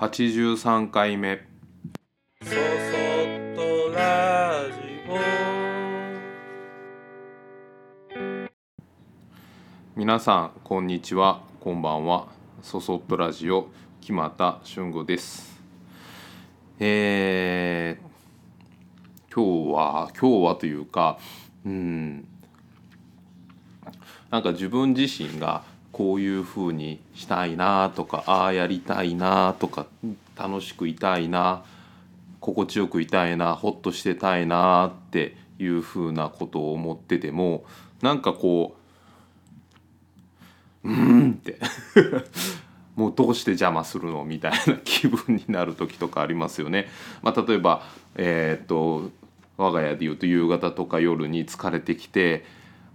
83回目。そそっとラジ皆さんこんにちは。こんばんは。そそっとラジオ木又俊吾です。えー、今日は今日はというかうん。なんか自分自身がこういうふうにしたいなとかああやりたいなとか楽しくいたいな心地よくいたいなほっとしてたいなっていうふうなことを思っててもなんかこううんって もうどうして邪魔するのみたいな気分になる時とかありますよね。まあ、例えば、えーっと我が家でいうと夕方とか夜に疲れてきて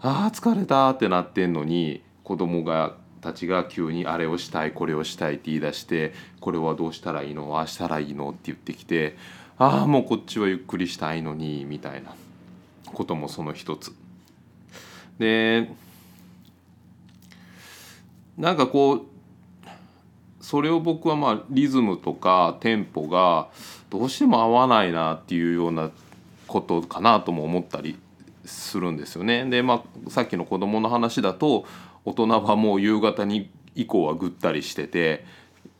あー疲れたってなってんのに子供がたちが急にあれをしたいこれをしたいって言い出してこれはどうしたらいいの？ああしたらいいのって言ってきてああもうこっちはゆっくりしたいのにみたいなこともその一つ。でなんかこうそれを僕はまあリズムとかテンポがどうしても合わないなっていうようなことかなとも思ったりするんですよね。でまあさっきの子供の話だと大人はもう夕方に以降はぐったりしてて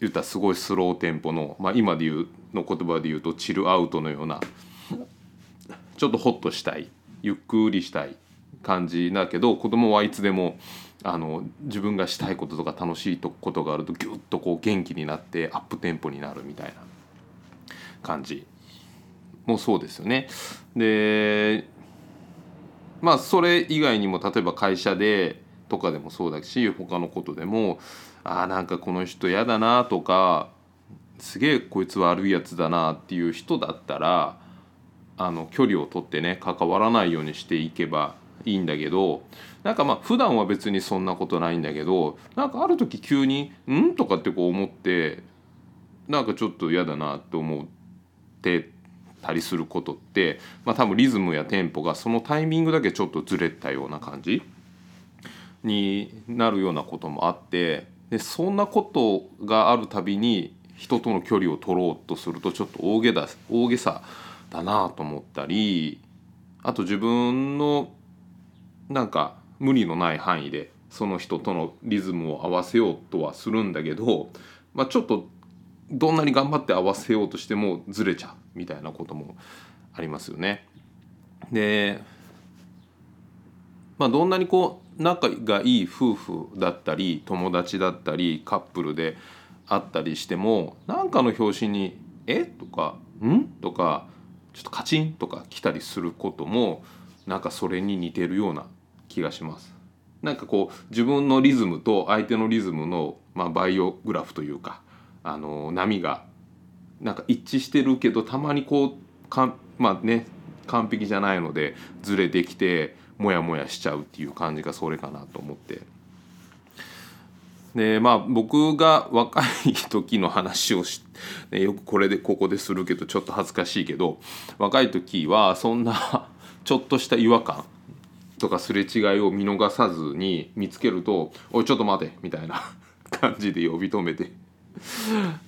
言ったらすごいスローテンポの、まあ、今で言うの言葉で言うとチルアウトのようなちょっとホッとしたいゆっくりしたい感じだけど子供はいつでもあの自分がしたいこととか楽しいことがあるとギュッとこう元気になってアップテンポになるみたいな感じもそうですよね。でまあそれ以外にも例えば会社でとかでもそうだし他のことでもあーなんかこの人嫌だなとかすげえこいつ悪いやつだなっていう人だったらあの距離を取ってね関わらないようにしていけばいいんだけどなんかまあ普段は別にそんなことないんだけどなんかある時急に「ん?」とかってこう思ってなんかちょっと嫌だなって思ってたりすることってまあ多分リズムやテンポがそのタイミングだけちょっとずれたような感じになるようなこともあってでそんなことがあるたびに人との距離を取ろうとするとちょっと大げだ大げさだなと思ったりあと自分のなんか無理のない範囲でその人とのリズムを合わせようとはするんだけど、まあ、ちょっとどんなに頑張って合わせようとしてもずれちゃうみたいなこともありますよね。でまあ、どんなにこう仲がいい夫婦だったり友達だったりカップルであったりしても何かの拍子に「え？とか「ん?」とかちょっとカチンとか来たりすることもなんかそれに似てるような気がします。なんかこう自分のリズムと相手のリズムの、まあ、バイオグラフというかあの波がなんか一致してるけどたまにこうかんまあね完璧じゃないのでずれてきてモヤモヤしちゃうっていう感じがそれかなと思って。でまあ僕が若い時の話をし、ね、よくこれでここでするけどちょっと恥ずかしいけど若い時はそんな ちょっとした違和感とかすれ違いを見逃さずに見つけると「おいちょっと待て」みたいな 感じで呼び止めて。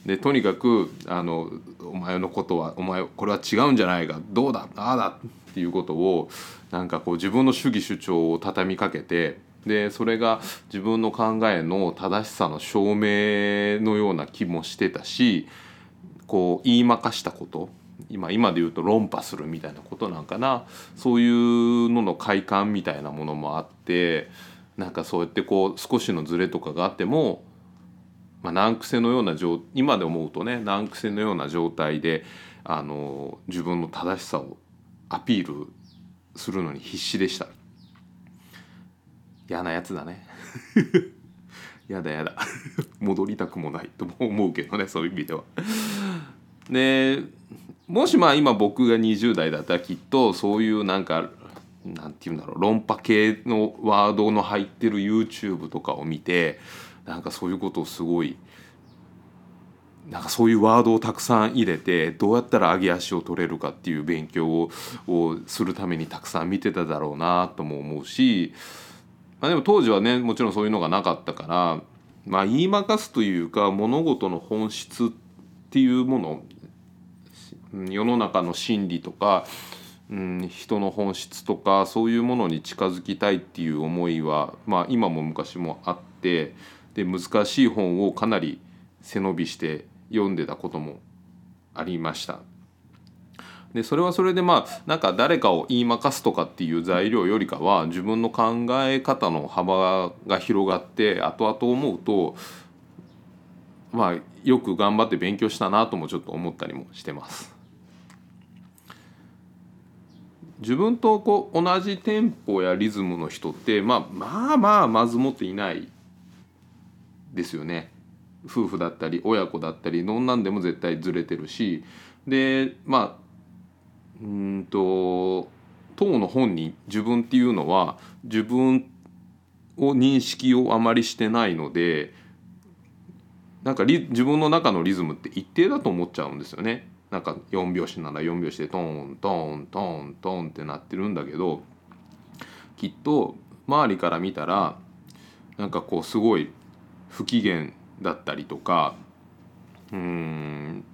でとにかくあの「お前のことはお前これは違うんじゃないかどうだああだ」っていうことをなんかこう自分の主義主張を畳みかけてでそれが自分の考えの正しさの証明のような気もしてたしこう言いまかしたこと今今で言うと論破するみたいなことなんかな。そういうのの快感みたいなものもあってなんかそうやってこう少しのズレとかがあっても、まあ、難癖のような状今で思うとね難癖のような状態であの自分の正しさをアピールするのに必死でした。嫌なやつだね。やだやだ。戻りたくもない。とも思うけどねそういう意味では。でもしまあ今僕が20代だったらきっとそういうなんかなんて言うんだろう論破系のワードの入ってる YouTube とかを見てなんかそういうことをすごいなんかそういうワードをたくさん入れてどうやったら上げ足を取れるかっていう勉強をするためにたくさん見てただろうなとも思うし、まあ、でも当時はねもちろんそういうのがなかったから、まあ、言いまかすというか物事の本質っていうもの世の中の真理とか、うん、人の本質とかそういうものに近づきたいっていう思いは、まあ、今も昔もあってで難しい本をかなり背伸びして読んでたこともありました。でそれはそれでまあなんか誰かを言いまかすとかっていう材料よりかは自分の考え方の幅が広がって後々思うとまあよく頑張って勉強したなともちょっと思ったりもしてます。自分とこう同じテンポやリズムの人って、まあ、まあまあまずもっていないですよね。夫婦だったり親子だったりどんなんでも絶対ずれてるしでまあうんと当の本人自分っていうのは自分を認識をあまりしてないのでなんかリ自分の中のリズムって一定だと思っちゃうんですよね。なんか4拍子なら4拍子でトントントントンってなってるんだけどきっと周りから見たらなんかこうすごい不機嫌だったりとかうーん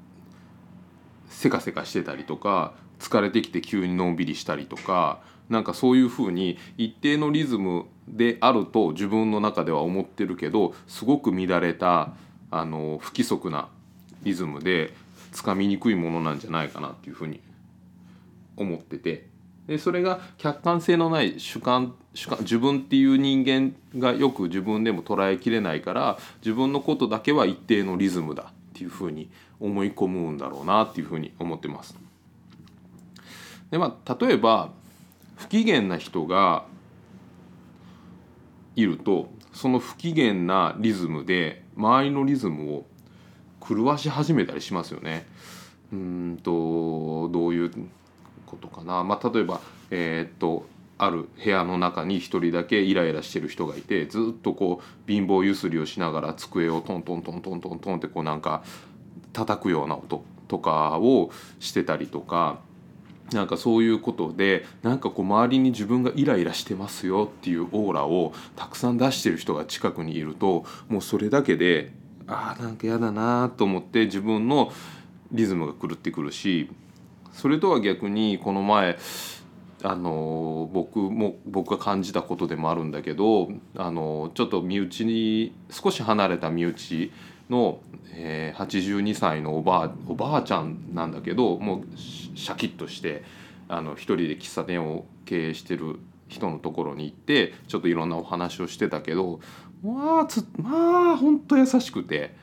せかせかしてたりとか疲れてきて急にのんびりしたりとかなんかそういうふうに一定のリズムであると自分の中では思ってるけどすごく乱れたあの不規則なリズムでつかみにくいものなんじゃないかなっていうふうに思ってて。でそれが客観性のない主観主観自分っていう人間がよく自分でも捉えきれないから自分のことだけは一定のリズムだっていうふうに思い込むんだろうなっていうふうに思ってます。でまあ例えば不機嫌な人がいるとその不機嫌なリズムで周りのリズムを狂わし始めたりしますよね。うんとどういうことかな、まあ、例えば、えーっとある部屋の中に一人だけイライラしてる人がいてずっとこう貧乏ゆすりをしながら机をトントントントントントンってこうなんか叩くような音とかをしてたりとかなんかそういうことでなんかこう周りに自分がイライラしてますよっていうオーラをたくさん出してる人が近くにいるともうそれだけであーなんか嫌だなと思って自分のリズムが狂ってくるしそれとは逆にこの前あの僕も僕が感じたことでもあるんだけどあのちょっと身内に少し離れた身内の、えー82歳のおばあおばあちゃんなんだけどもうシャキッとしてあの一人で喫茶店を経営してる人のところに行ってちょっといろんなお話をしてたけどまあつまあほんと優しくて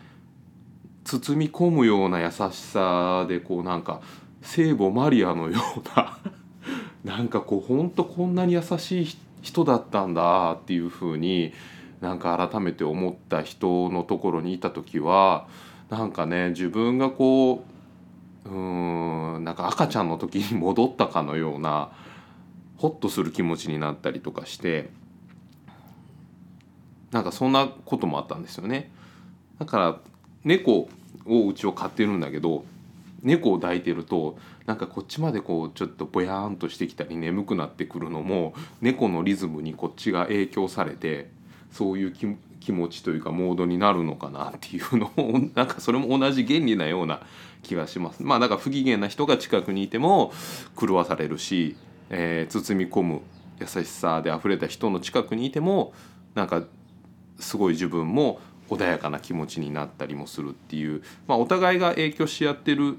包み込むような優しさでこうなんか聖母マリアのようななんかこうほんとこんなに優しい人だったんだっていうふうになんか改めて思った人のところにいた時はなんかね自分がこううーんなんか赤ちゃんの時に戻ったかのようなホッとする気持ちになったりとかしてなんかそんなこともあったんですよね。だから猫をうちを飼ってるんだけど猫を抱いてるとなんかこっちまでこうちょっとぼやーんとしてきたり眠くなってくるのも猫のリズムにこっちが影響されてそういう気持ちというかモードになるのかなっていうのを なんかそれも同じ原理なような気がします。まあだか不機嫌な人が近くにいても狂わされるし、えー包み込む優しさで溢れた人の近くにいてもなんかすごい自分も穏やかな気持ちになったりもするっていう、まあ、お互いが影響し合ってる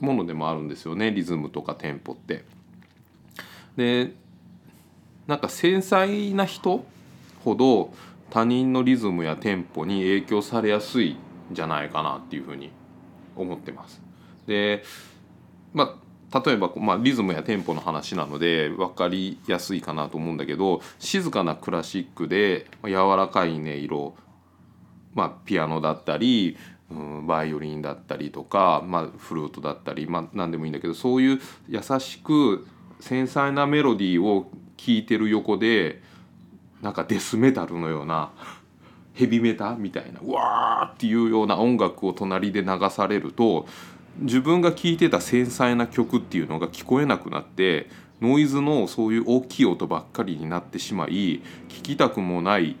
ものでもあるんですよねリズムとかテンポって。でなんか繊細な人ほど他人のリズムやテンポに影響されやすいんじゃないかなっていうふうに思ってます。でまあ例えば、まあ、リズムやテンポの話なので分かりやすいかなと思うんだけど静かなクラシックで柔らかい音色、まあ、ピアノだったり、バイオリンだったりとか、まあ、フルートだったり、まあ、何でもいいんだけどそういう優しく繊細なメロディーを聴いてる横でなんかデスメタルのようなヘビメタみたいなうわーっていうような音楽を隣で流されると自分が聴いてた繊細な曲っていうのが聞こえなくなってノイズのそういう大きい音ばっかりになってしまい聴きたくもない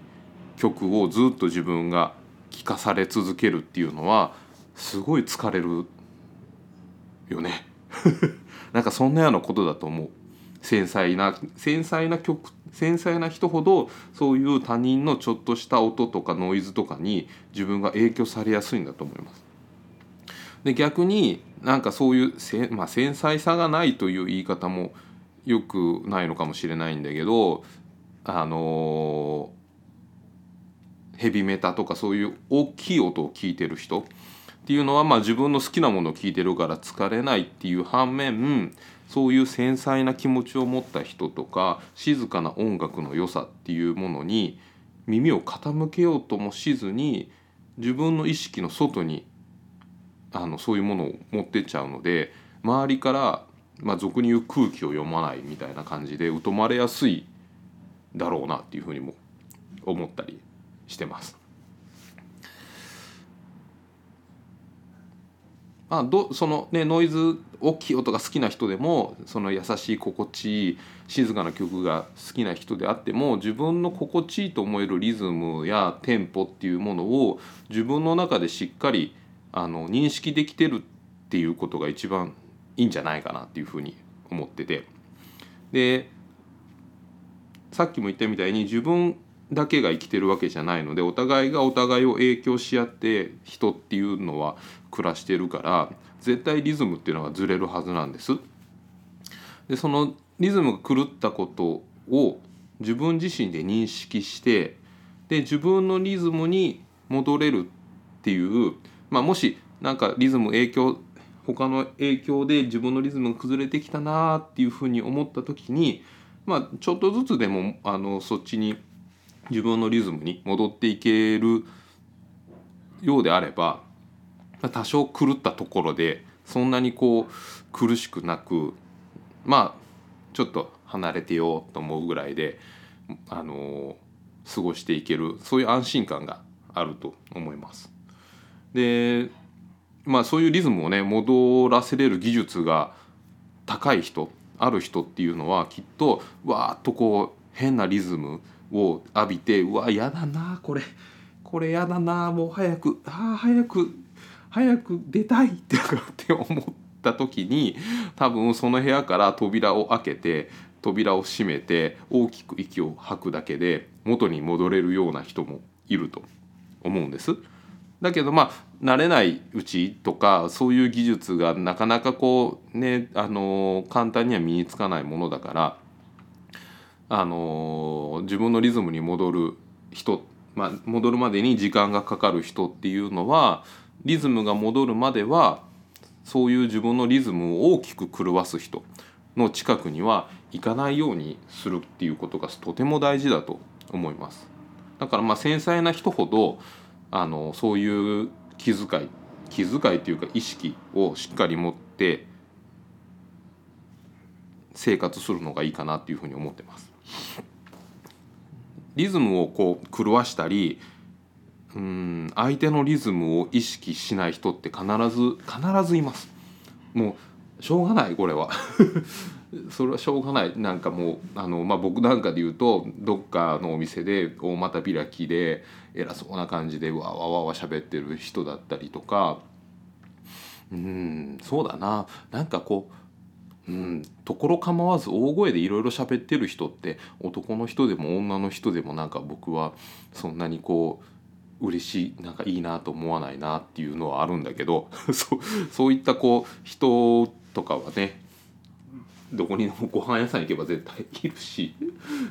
曲をずっと自分が聴かされ続けるっていうのはすごい疲れるよね なんかそんなようなことだと思う繊細な繊細な曲繊細な人ほどそういう他人のちょっとした音とかノイズとかに自分が影響されやすいんだと思います。で逆になんかそういうせ、まあ、繊細さがないという言い方もよくないのかもしれないんだけどあのヘビメタとかそういう大きい音を聞いてる人っていうのはまあ自分の好きなものを聞いてるから疲れないっていう反面そういう繊細な気持ちを持った人とか静かな音楽の良さっていうものに耳を傾けようともしずに自分の意識の外にあのそういうものを持ってっちゃうので周りから、まあ、俗に言う空気を読まないみたいな感じで疎まれやすいだろうなっていうふうにも思ったりしてます。まあ、どそのねノイズ大きい音が好きな人でもその優しい心地いい静かな曲が好きな人であっても自分の心地いいと思えるリズムやテンポっていうものを自分の中でしっかりあの認識できてるっていうことが一番いいんじゃないかなっていうふうに思っててでさっきも言ったみたいに自分だけが生きてるわけじゃないのでお互いがお互いを影響し合って人っていうのは暮らしてるから絶対リズムっていうのはずれるはずなんです。でそのリズムが狂ったことを自分自身で認識してで自分のリズムに戻れるっていう、まあ、もしなんかリズム影響他の影響で自分のリズムが崩れてきたなっていうふうに思った時に、まあ、ちょっとずつでもあのそっちに自分のリズムに戻っていけるようであれば多少狂ったところでそんなにこう苦しくなくまあちょっと離れてようと思うぐらいで、あの過ごしていけるそういう安心感があると思います。でまあそういうリズムをね戻らせれる技術が高い人ある人っていうのはきっとわーっとこう変なリズムを浴びてうわ嫌だなこれこれ嫌だなもう早くあ早く早く出たいってって思った時に多分その部屋から扉を開けて扉を閉めて大きく息を吐くだけで元に戻れるような人もいると思うんです。だけどまあ慣れないうちとかそういう技術がなかなかこうねあの簡単には身につかないものだからあの自分のリズムに戻る人、まあ、戻るまでに時間がかかる人っていうのはリズムが戻るまではそういう自分のリズムを大きく狂わす人の近くには行かないようにするっていうことがとても大事だと思います。だからまあ繊細な人ほどあのそういう気遣い気遣いというか意識をしっかり持って生活するのがいいかなっていうふうに思ってます。リズムをこう狂わしたりうん相手のリズムを意識しない人って必ず必ずいます。もうしょうがないこれは。それはしょうがない。なんかもうあの、まあ、僕なんかで言うとどっかのお店で大股開きで偉そうな感じでわわわわ喋ってる人だったりとか。うんそうだな。なんかこううん。ところ構わず大声でいろいろ喋ってる人って男の人でも女の人でもなんか僕はそんなにこう嬉しいなんかいいなと思わないなっていうのはあるんだけど そうそういったこう人とかはねどこにでもご飯屋さん行けば絶対いるし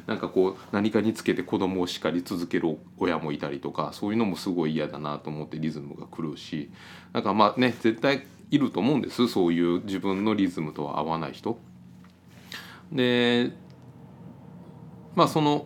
なんかこう何かにつけて子供を叱り続ける親もいたりとかそういうのもすごい嫌だなと思ってリズムが狂うしなんかまあね絶対いると思うんですそういう自分のリズムとは合わない人。でまあその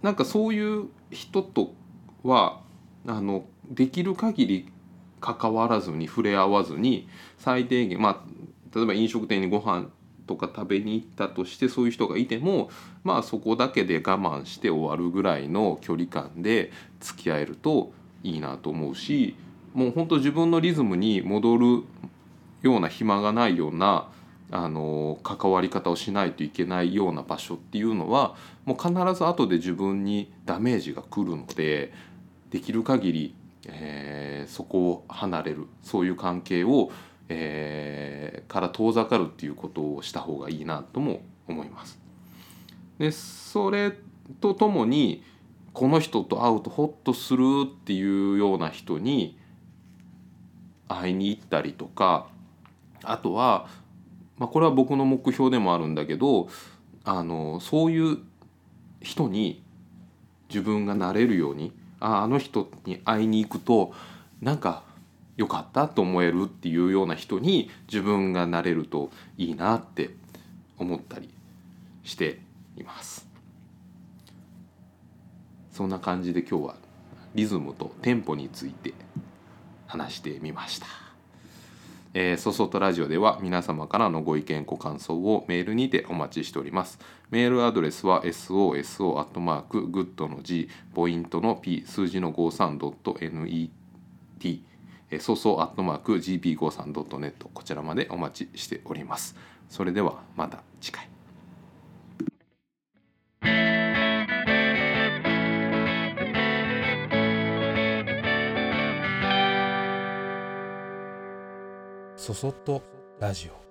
なんかそういう人とはあのできる限り関わらずに触れ合わずに最低限まあ例えば飲食店にご飯とか食べに行ったとしてそういう人がいてもまあそこだけで我慢して終わるぐらいの距離感で付き合えるといいなと思うしもう本当自分のリズムに戻るような暇がないようなあの関わり方をしないといけないような場所っていうのはもう必ず後で自分にダメージが来るのでできる限りえーそこを離れるそういう関係を、えーから遠ざかるっていうことをした方がいいなとも思います。でそれとともにこの人と会うとホッとするっていうような人に会いに行ったりとかあとは、まあ、これは僕の目標でもあるんだけどあのそういう人に自分がなれるようにああの人に会いに行くとなんか良かったと思えるっていうような人に自分がなれるといいなって思ったりしています。そんな感じで今日はリズムとテンポについて話してみました。えー、ソソトラジオでは皆様からのご意見ご感想をメールにてお待ちしております。メールアドレスは soso.good の G ポイントの P 数字の 53.net えーソソ .gp53.net こちらまでお待ちしております。それではまた次回。そそっとラジオ。